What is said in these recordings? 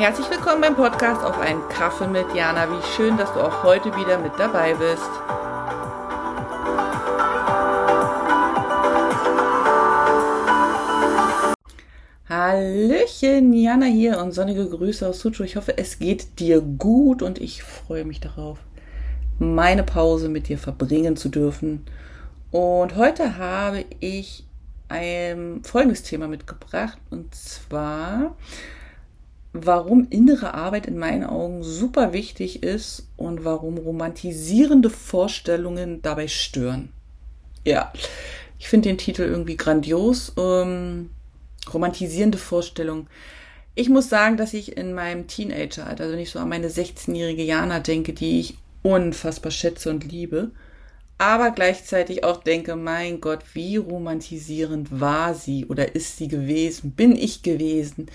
Herzlich willkommen beim Podcast auf einen Kaffee mit Jana. Wie schön, dass du auch heute wieder mit dabei bist. Hallöchen, Jana hier und sonnige Grüße aus Sucho. Ich hoffe, es geht dir gut und ich freue mich darauf, meine Pause mit dir verbringen zu dürfen. Und heute habe ich ein folgendes Thema mitgebracht und zwar warum innere Arbeit in meinen Augen super wichtig ist und warum romantisierende Vorstellungen dabei stören. Ja, ich finde den Titel irgendwie grandios. Ähm, romantisierende Vorstellungen. Ich muss sagen, dass ich in meinem Teenageralter, also ich so an meine 16-jährige Jana denke, die ich unfassbar schätze und liebe, aber gleichzeitig auch denke, mein Gott, wie romantisierend war sie oder ist sie gewesen, bin ich gewesen,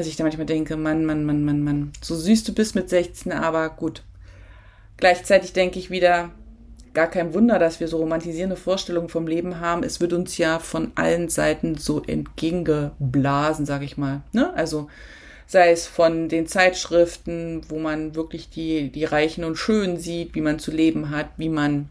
dass ich da manchmal denke, Mann, Mann, Mann, Mann, Mann, so süß du bist mit 16, aber gut. Gleichzeitig denke ich wieder, gar kein Wunder, dass wir so romantisierende Vorstellungen vom Leben haben. Es wird uns ja von allen Seiten so entgegengeblasen, sag ich mal. Ne? Also sei es von den Zeitschriften, wo man wirklich die, die Reichen und Schönen sieht, wie man zu leben hat, wie man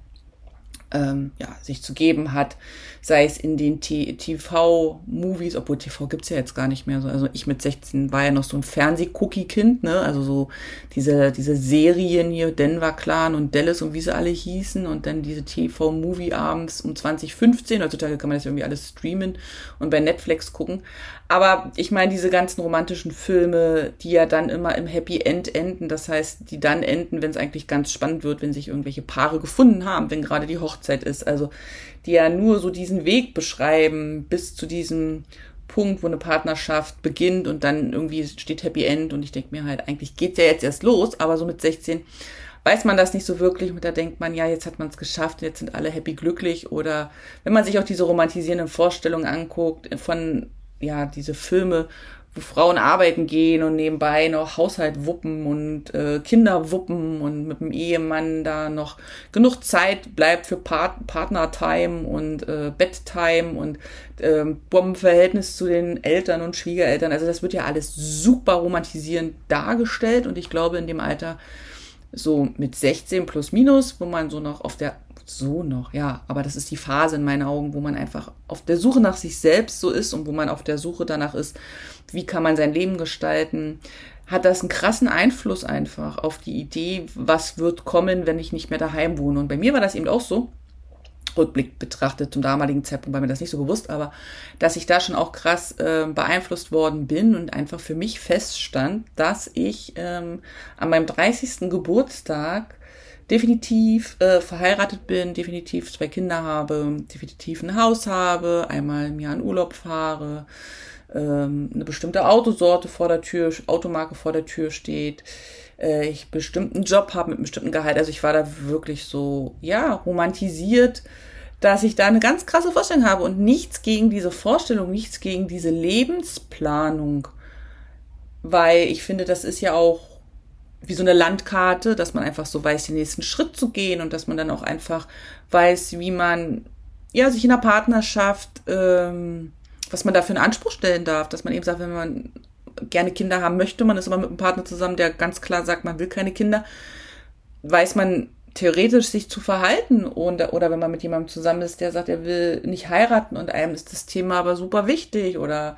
ähm, ja, sich zu geben hat, sei es in den TV-Movies, obwohl TV gibt's ja jetzt gar nicht mehr so. Also ich mit 16 war ja noch so ein Fernseh-Cookie-Kind, ne? Also so diese, diese Serien hier, Denver Clan und Dallas und wie sie alle hießen und dann diese TV-Movie abends um 2015. Heutzutage kann man das irgendwie alles streamen und bei Netflix gucken. Aber ich meine, diese ganzen romantischen Filme, die ja dann immer im Happy End enden, das heißt, die dann enden, wenn es eigentlich ganz spannend wird, wenn sich irgendwelche Paare gefunden haben, wenn gerade die Hochzeit ist. Also die ja nur so diesen Weg beschreiben bis zu diesem Punkt, wo eine Partnerschaft beginnt und dann irgendwie steht Happy End. Und ich denke mir halt, eigentlich geht's ja jetzt erst los, aber so mit 16 weiß man das nicht so wirklich. Und da denkt man, ja, jetzt hat man es geschafft, jetzt sind alle happy glücklich. Oder wenn man sich auch diese romantisierenden Vorstellungen anguckt von ja, diese Filme, Frauen arbeiten gehen und nebenbei noch Haushalt wuppen und äh, Kinder wuppen und mit dem Ehemann da noch genug Zeit bleibt für Part Partnertime und äh, Betttime und äh, Bombenverhältnis zu den Eltern und Schwiegereltern. Also das wird ja alles super romantisierend dargestellt und ich glaube in dem Alter so mit 16 plus minus, wo man so noch auf der so noch, ja, aber das ist die Phase in meinen Augen, wo man einfach auf der Suche nach sich selbst so ist und wo man auf der Suche danach ist, wie kann man sein Leben gestalten, hat das einen krassen Einfluss einfach auf die Idee, was wird kommen, wenn ich nicht mehr daheim wohne. Und bei mir war das eben auch so, Rückblick betrachtet zum damaligen Zeitpunkt war mir das nicht so bewusst, aber dass ich da schon auch krass äh, beeinflusst worden bin und einfach für mich feststand, dass ich ähm, an meinem 30. Geburtstag definitiv äh, verheiratet bin, definitiv zwei Kinder habe, definitiv ein Haus habe, einmal im Jahr in Urlaub fahre, ähm, eine bestimmte Autosorte vor der Tür, Automarke vor der Tür steht, äh, ich bestimmten Job habe mit einem bestimmten Gehalt. Also ich war da wirklich so, ja, romantisiert, dass ich da eine ganz krasse Vorstellung habe und nichts gegen diese Vorstellung, nichts gegen diese Lebensplanung, weil ich finde, das ist ja auch wie so eine Landkarte, dass man einfach so weiß, den nächsten Schritt zu gehen und dass man dann auch einfach weiß, wie man ja sich in der Partnerschaft, ähm, was man da für einen Anspruch stellen darf, dass man eben sagt, wenn man gerne Kinder haben möchte, man ist aber mit einem Partner zusammen, der ganz klar sagt, man will keine Kinder, weiß man theoretisch sich zu verhalten und, oder wenn man mit jemandem zusammen ist, der sagt, er will nicht heiraten und einem ist das Thema aber super wichtig oder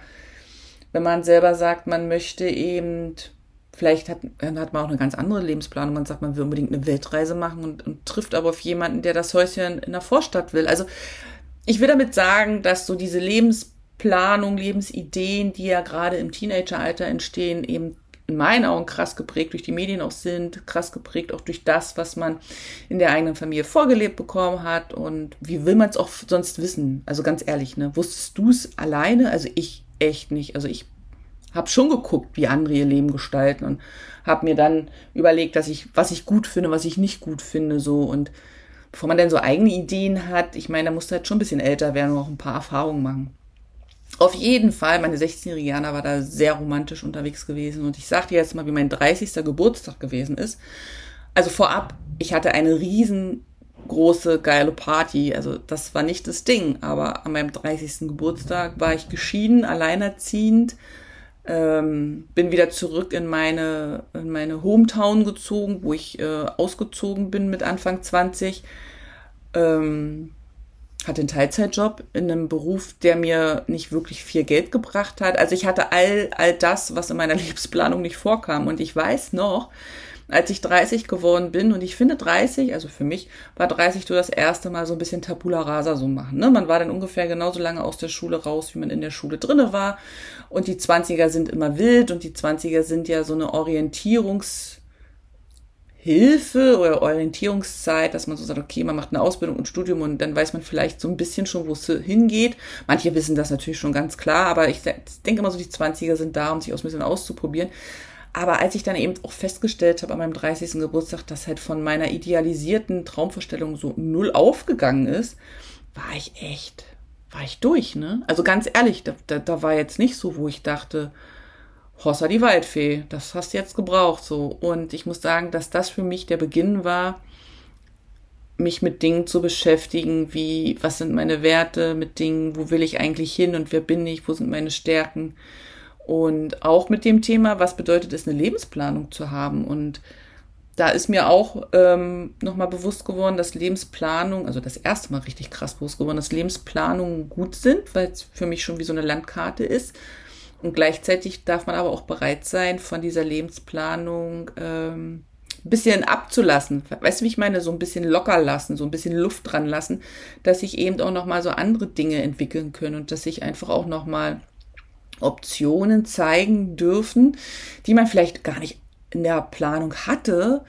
wenn man selber sagt, man möchte eben Vielleicht hat, hat man auch eine ganz andere Lebensplanung. Man sagt, man will unbedingt eine Weltreise machen und, und trifft aber auf jemanden, der das Häuschen in der Vorstadt will. Also ich will damit sagen, dass so diese Lebensplanung, Lebensideen, die ja gerade im Teenageralter entstehen, eben in meinen Augen krass geprägt durch die Medien auch sind, krass geprägt auch durch das, was man in der eigenen Familie vorgelebt bekommen hat. Und wie will man es auch sonst wissen? Also ganz ehrlich, ne? Wusstest du es alleine? Also ich echt nicht. Also ich habe schon geguckt, wie andere ihr Leben gestalten und habe mir dann überlegt, dass ich, was ich gut finde, was ich nicht gut finde, so und bevor man dann so eigene Ideen hat, ich meine, da musst du halt schon ein bisschen älter werden und auch ein paar Erfahrungen machen. Auf jeden Fall, meine 16-jährige Jana war da sehr romantisch unterwegs gewesen und ich sag dir jetzt mal, wie mein 30. Geburtstag gewesen ist. Also vorab, ich hatte eine riesengroße, geile Party. Also das war nicht das Ding, aber an meinem 30. Geburtstag war ich geschieden, alleinerziehend, ähm, bin wieder zurück in meine, in meine Hometown gezogen, wo ich äh, ausgezogen bin mit Anfang 20. Ähm, hatte einen Teilzeitjob in einem Beruf, der mir nicht wirklich viel Geld gebracht hat. Also ich hatte all, all das, was in meiner Lebensplanung nicht vorkam. Und ich weiß noch, als ich 30 geworden bin, und ich finde 30, also für mich war 30 so das erste Mal so ein bisschen Tabula Rasa so machen. Ne? Man war dann ungefähr genauso lange aus der Schule raus, wie man in der Schule drinne war. Und die 20er sind immer wild und die 20er sind ja so eine Orientierungs- Hilfe oder Orientierungszeit, dass man so sagt, okay, man macht eine Ausbildung und Studium und dann weiß man vielleicht so ein bisschen schon, wo es hingeht. Manche wissen das natürlich schon ganz klar, aber ich denke immer so, die 20er sind da, um sich auch ein bisschen auszuprobieren. Aber als ich dann eben auch festgestellt habe an meinem 30. Geburtstag, dass halt von meiner idealisierten Traumvorstellung so null aufgegangen ist, war ich echt, war ich durch, ne? Also ganz ehrlich, da, da, da war jetzt nicht so, wo ich dachte, Hossa die Waldfee, das hast du jetzt gebraucht so. Und ich muss sagen, dass das für mich der Beginn war, mich mit Dingen zu beschäftigen, wie, was sind meine Werte, mit Dingen, wo will ich eigentlich hin und wer bin ich, wo sind meine Stärken. Und auch mit dem Thema, was bedeutet es, eine Lebensplanung zu haben. Und da ist mir auch ähm, nochmal bewusst geworden, dass Lebensplanung, also das erste Mal richtig krass bewusst geworden, dass Lebensplanungen gut sind, weil es für mich schon wie so eine Landkarte ist und gleichzeitig darf man aber auch bereit sein, von dieser Lebensplanung ähm, ein bisschen abzulassen. Weißt du, wie ich meine? So ein bisschen locker lassen, so ein bisschen Luft dran lassen, dass sich eben auch nochmal so andere Dinge entwickeln können und dass sich einfach auch nochmal Optionen zeigen dürfen, die man vielleicht gar nicht in der Planung hatte,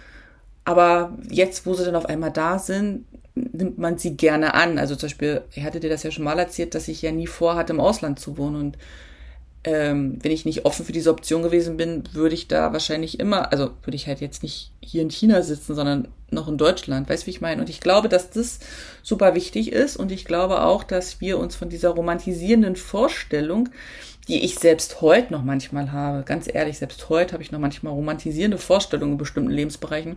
aber jetzt, wo sie dann auf einmal da sind, nimmt man sie gerne an. Also zum Beispiel, ich hatte dir das ja schon mal erzählt, dass ich ja nie vorhatte, im Ausland zu wohnen und ähm, wenn ich nicht offen für diese Option gewesen bin, würde ich da wahrscheinlich immer, also würde ich halt jetzt nicht hier in China sitzen, sondern noch in Deutschland. Weißt du, wie ich meine? Und ich glaube, dass das super wichtig ist. Und ich glaube auch, dass wir uns von dieser romantisierenden Vorstellung, die ich selbst heute noch manchmal habe, ganz ehrlich, selbst heute habe ich noch manchmal romantisierende Vorstellungen in bestimmten Lebensbereichen,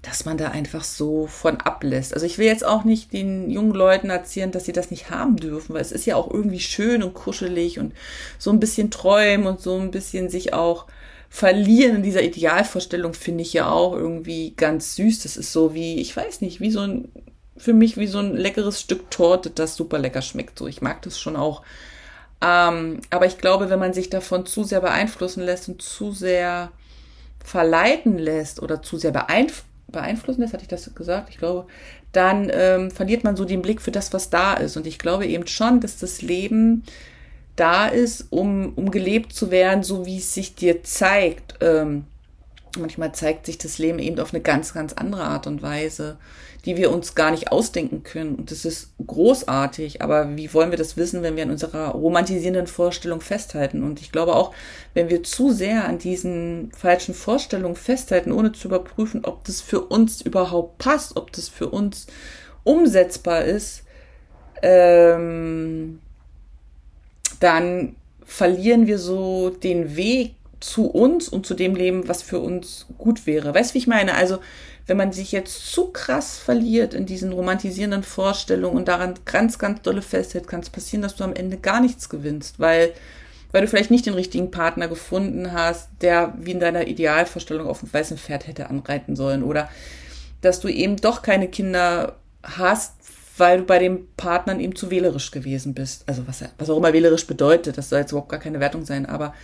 dass man da einfach so von ablässt. Also ich will jetzt auch nicht den jungen Leuten erzählen, dass sie das nicht haben dürfen, weil es ist ja auch irgendwie schön und kuschelig und so ein bisschen träumen und so ein bisschen sich auch verlieren in dieser Idealvorstellung finde ich ja auch irgendwie ganz süß. Das ist so wie, ich weiß nicht, wie so ein, für mich wie so ein leckeres Stück Torte, das super lecker schmeckt. So, ich mag das schon auch. Ähm, aber ich glaube, wenn man sich davon zu sehr beeinflussen lässt und zu sehr verleiten lässt oder zu sehr beeinflusst, beeinflussen lässt, hatte ich das gesagt, ich glaube, dann ähm, verliert man so den Blick für das, was da ist. Und ich glaube eben schon, dass das Leben da ist, um, um gelebt zu werden, so wie es sich dir zeigt. Ähm, manchmal zeigt sich das Leben eben auf eine ganz, ganz andere Art und Weise die wir uns gar nicht ausdenken können. Und das ist großartig, aber wie wollen wir das wissen, wenn wir an unserer romantisierenden Vorstellung festhalten? Und ich glaube auch, wenn wir zu sehr an diesen falschen Vorstellungen festhalten, ohne zu überprüfen, ob das für uns überhaupt passt, ob das für uns umsetzbar ist, ähm, dann verlieren wir so den Weg zu uns und zu dem Leben, was für uns gut wäre. Weißt du, wie ich meine? Also wenn man sich jetzt zu krass verliert in diesen romantisierenden Vorstellungen und daran ganz, ganz dolle festhält, kann es passieren, dass du am Ende gar nichts gewinnst, weil, weil du vielleicht nicht den richtigen Partner gefunden hast, der wie in deiner Idealvorstellung auf dem weißen Pferd hätte anreiten sollen oder dass du eben doch keine Kinder hast, weil du bei den Partnern eben zu wählerisch gewesen bist. Also was, was auch immer wählerisch bedeutet, das soll jetzt überhaupt gar keine Wertung sein, aber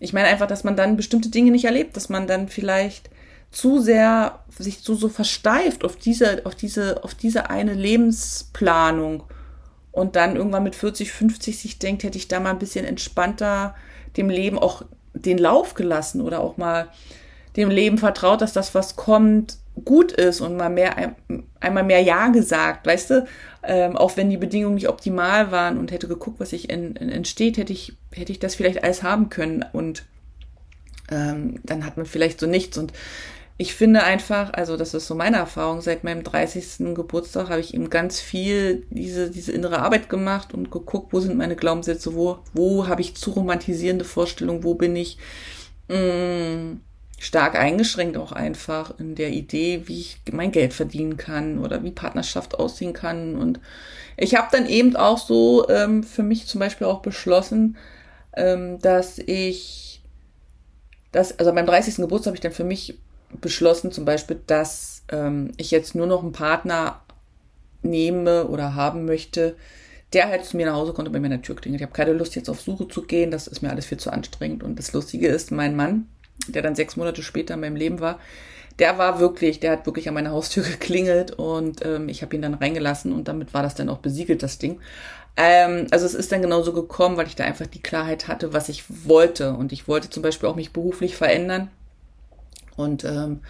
ich meine einfach, dass man dann bestimmte Dinge nicht erlebt, dass man dann vielleicht zu sehr sich zu so versteift auf diese, auf diese, auf diese eine Lebensplanung und dann irgendwann mit 40, 50 sich denkt, hätte ich da mal ein bisschen entspannter dem Leben auch den Lauf gelassen oder auch mal dem Leben vertraut, dass das, was kommt, gut ist und mal mehr, einmal mehr Ja gesagt, weißt du, ähm, auch wenn die Bedingungen nicht optimal waren und hätte geguckt, was sich in, in, entsteht, hätte ich, hätte ich das vielleicht alles haben können und ähm, dann hat man vielleicht so nichts und ich finde einfach, also das ist so meine Erfahrung, seit meinem 30. Geburtstag habe ich eben ganz viel diese, diese innere Arbeit gemacht und geguckt, wo sind meine Glaubenssätze, wo, wo habe ich zu romantisierende Vorstellungen, wo bin ich mh, mm, stark eingeschränkt auch einfach in der Idee, wie ich mein Geld verdienen kann oder wie Partnerschaft aussehen kann. Und ich habe dann eben auch so ähm, für mich zum Beispiel auch beschlossen, ähm, dass ich dass, also beim 30. Geburtstag habe ich dann für mich beschlossen, zum Beispiel, dass ähm, ich jetzt nur noch einen Partner nehme oder haben möchte, der halt zu mir nach Hause kommt und bei mir an der Tür klingelt. Ich habe keine Lust, jetzt auf Suche zu gehen. Das ist mir alles viel zu anstrengend. Und das Lustige ist, mein Mann, der dann sechs Monate später in meinem Leben war, der war wirklich, der hat wirklich an meiner Haustür geklingelt und ähm, ich habe ihn dann reingelassen und damit war das dann auch besiegelt, das Ding. Ähm, also es ist dann genauso gekommen, weil ich da einfach die Klarheit hatte, was ich wollte. Und ich wollte zum Beispiel auch mich beruflich verändern und ähm,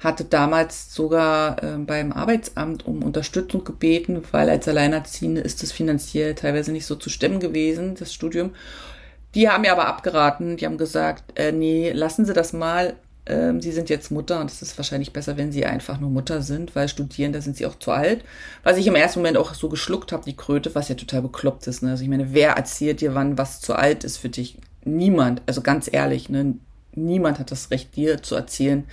hatte damals sogar äh, beim Arbeitsamt um Unterstützung gebeten, weil als Alleinerziehende ist es finanziell teilweise nicht so zu stemmen gewesen, das Studium. Die haben mir aber abgeraten, die haben gesagt, äh, nee, lassen Sie das mal, ähm, Sie sind jetzt Mutter und es ist wahrscheinlich besser, wenn Sie einfach nur Mutter sind, weil studieren, da sind Sie auch zu alt. Was ich im ersten Moment auch so geschluckt habe, die Kröte, was ja total bekloppt ist. Ne? Also ich meine, wer erzählt dir, wann was zu alt ist für dich? Niemand. Also ganz ehrlich, ne? niemand hat das Recht, dir zu erzählen,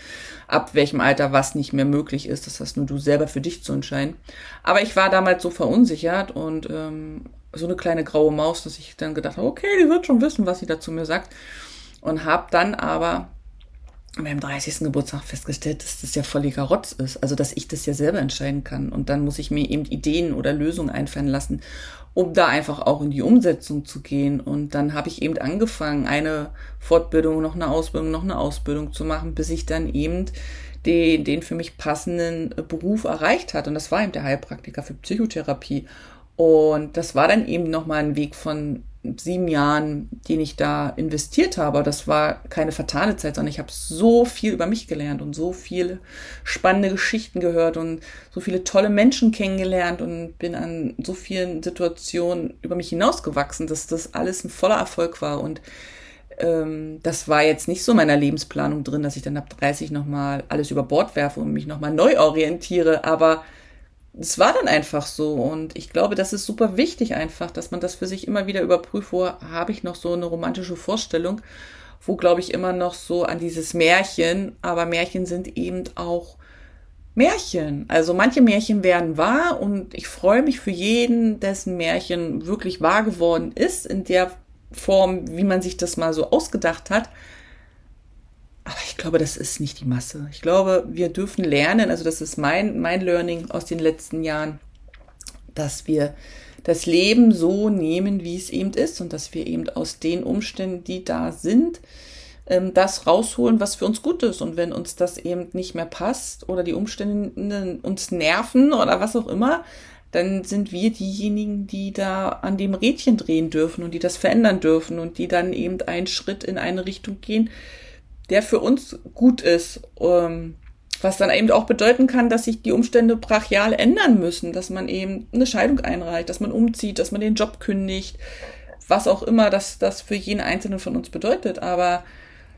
ab welchem Alter was nicht mehr möglich ist. Das hast nur du selber für dich zu entscheiden. Aber ich war damals so verunsichert und ähm, so eine kleine graue Maus, dass ich dann gedacht habe, okay, die wird schon wissen, was sie dazu mir sagt. Und habe dann aber meinem 30. Geburtstag festgestellt, dass das ja völliger Rotz ist. Also, dass ich das ja selber entscheiden kann. Und dann muss ich mir eben Ideen oder Lösungen einfallen lassen, um da einfach auch in die Umsetzung zu gehen. Und dann habe ich eben angefangen, eine Fortbildung, noch eine Ausbildung, noch eine Ausbildung zu machen, bis ich dann eben den, den für mich passenden Beruf erreicht hat. Und das war eben der Heilpraktiker für Psychotherapie. Und das war dann eben nochmal ein Weg von sieben Jahren, den ich da investiert habe. Das war keine fatale Zeit, sondern ich habe so viel über mich gelernt und so viele spannende Geschichten gehört und so viele tolle Menschen kennengelernt und bin an so vielen Situationen über mich hinausgewachsen, dass das alles ein voller Erfolg war. Und ähm, das war jetzt nicht so in meiner Lebensplanung drin, dass ich dann ab 30 nochmal alles über Bord werfe und mich nochmal neu orientiere. Aber es war dann einfach so und ich glaube, das ist super wichtig einfach, dass man das für sich immer wieder überprüft, wo habe ich noch so eine romantische Vorstellung, wo glaube ich immer noch so an dieses Märchen, aber Märchen sind eben auch Märchen. Also manche Märchen werden wahr und ich freue mich für jeden, dessen Märchen wirklich wahr geworden ist, in der Form, wie man sich das mal so ausgedacht hat. Aber ich glaube, das ist nicht die Masse. Ich glaube, wir dürfen lernen, also das ist mein, mein Learning aus den letzten Jahren, dass wir das Leben so nehmen, wie es eben ist und dass wir eben aus den Umständen, die da sind, ähm, das rausholen, was für uns gut ist. Und wenn uns das eben nicht mehr passt oder die Umstände uns nerven oder was auch immer, dann sind wir diejenigen, die da an dem Rädchen drehen dürfen und die das verändern dürfen und die dann eben einen Schritt in eine Richtung gehen, der für uns gut ist. Ähm, was dann eben auch bedeuten kann, dass sich die Umstände brachial ändern müssen, dass man eben eine Scheidung einreicht, dass man umzieht, dass man den Job kündigt, was auch immer das, das für jeden Einzelnen von uns bedeutet. Aber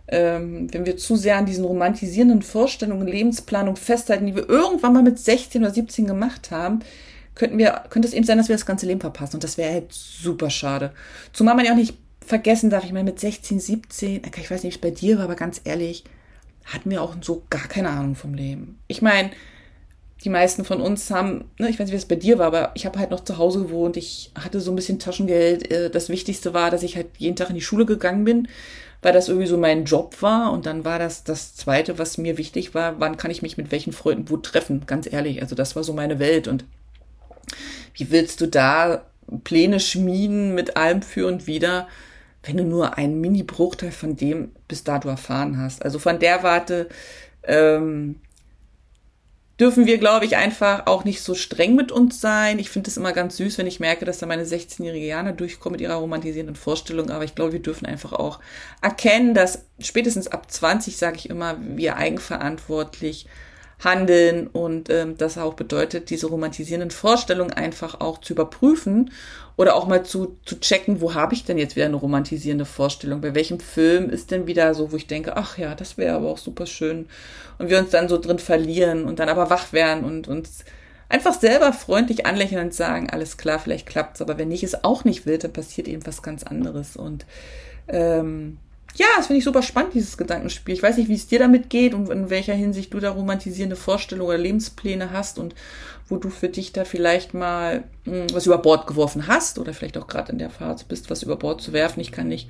ähm, wenn wir zu sehr an diesen romantisierenden Vorstellungen, Lebensplanung festhalten, die wir irgendwann mal mit 16 oder 17 gemacht haben, könnten wir, könnte es eben sein, dass wir das ganze Leben verpassen. Und das wäre halt super schade. Zumal man ja auch nicht vergessen darf. Ich meine, mit 16, 17, ich weiß nicht, wie es bei dir war, aber ganz ehrlich, hatten wir auch so gar keine Ahnung vom Leben. Ich meine, die meisten von uns haben, ne, ich weiß nicht, wie es bei dir war, aber ich habe halt noch zu Hause gewohnt. Ich hatte so ein bisschen Taschengeld. Äh, das Wichtigste war, dass ich halt jeden Tag in die Schule gegangen bin, weil das irgendwie so mein Job war. Und dann war das das Zweite, was mir wichtig war, wann kann ich mich mit welchen Freunden wo treffen, ganz ehrlich. Also das war so meine Welt. Und wie willst du da Pläne schmieden mit allem für und wieder? Wenn du nur einen Mini-Bruchteil von dem bis dato erfahren hast. Also von der Warte ähm, dürfen wir, glaube ich, einfach auch nicht so streng mit uns sein. Ich finde es immer ganz süß, wenn ich merke, dass da meine 16-jährige Jana durchkommt mit ihrer romantisierenden Vorstellung. Aber ich glaube, wir dürfen einfach auch erkennen, dass spätestens ab 20, sage ich immer, wir eigenverantwortlich handeln und ähm, das auch bedeutet, diese romantisierenden Vorstellungen einfach auch zu überprüfen oder auch mal zu, zu checken, wo habe ich denn jetzt wieder eine romantisierende Vorstellung? Bei welchem Film ist denn wieder so, wo ich denke, ach ja, das wäre aber auch super schön. Und wir uns dann so drin verlieren und dann aber wach werden und uns einfach selber freundlich anlächeln und sagen, alles klar, vielleicht klappt's, aber wenn nicht es auch nicht will, dann passiert eben was ganz anderes. Und ähm, ja, das finde ich super spannend, dieses Gedankenspiel. Ich weiß nicht, wie es dir damit geht und in welcher Hinsicht du da romantisierende Vorstellungen oder Lebenspläne hast und wo du für dich da vielleicht mal mh, hm, was über Bord geworfen hast oder vielleicht auch gerade in der Phase bist, was über Bord zu werfen. Ich kann dich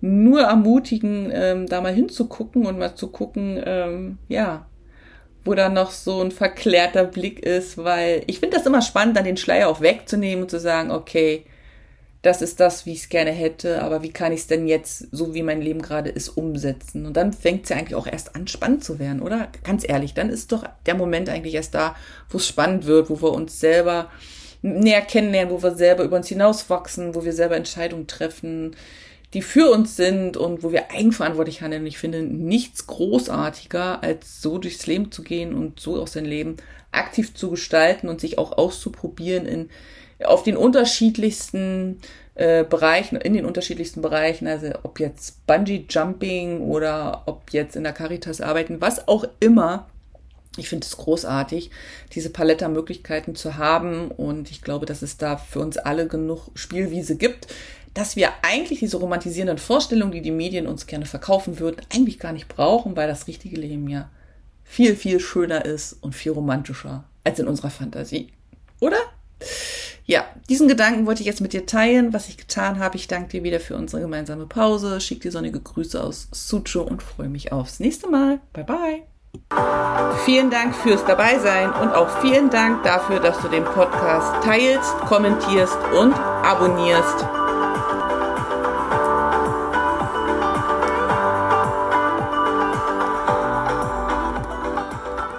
nur ermutigen, ähm, da mal hinzugucken und mal zu gucken, ähm, ja, wo da noch so ein verklärter Blick ist, weil ich finde das immer spannend, dann den Schleier auch wegzunehmen und zu sagen, okay, das ist das, wie ich es gerne hätte, aber wie kann ich es denn jetzt, so wie mein Leben gerade ist, umsetzen? Und dann fängt es ja eigentlich auch erst an, spannend zu werden, oder? Ganz ehrlich, dann ist doch der Moment eigentlich erst da, wo es spannend wird, wo wir uns selber näher kennenlernen, wo wir selber über uns hinauswachsen, wo wir selber Entscheidungen treffen, die für uns sind und wo wir eigenverantwortlich handeln. Ich finde nichts großartiger, als so durchs Leben zu gehen und so auch sein Leben aktiv zu gestalten und sich auch auszuprobieren in auf den unterschiedlichsten äh, Bereichen, in den unterschiedlichsten Bereichen, also ob jetzt Bungee Jumping oder ob jetzt in der Caritas arbeiten, was auch immer. Ich finde es großartig, diese Palette an Möglichkeiten zu haben und ich glaube, dass es da für uns alle genug Spielwiese gibt, dass wir eigentlich diese romantisierenden Vorstellungen, die die Medien uns gerne verkaufen würden, eigentlich gar nicht brauchen, weil das richtige Leben ja viel, viel schöner ist und viel romantischer als in unserer Fantasie. Oder? Ja, diesen Gedanken wollte ich jetzt mit dir teilen, was ich getan habe. Ich danke dir wieder für unsere gemeinsame Pause, schicke dir sonnige Grüße aus Sucho und freue mich aufs nächste Mal. Bye bye. Vielen Dank fürs Dabeisein und auch vielen Dank dafür, dass du den Podcast teilst, kommentierst und abonnierst.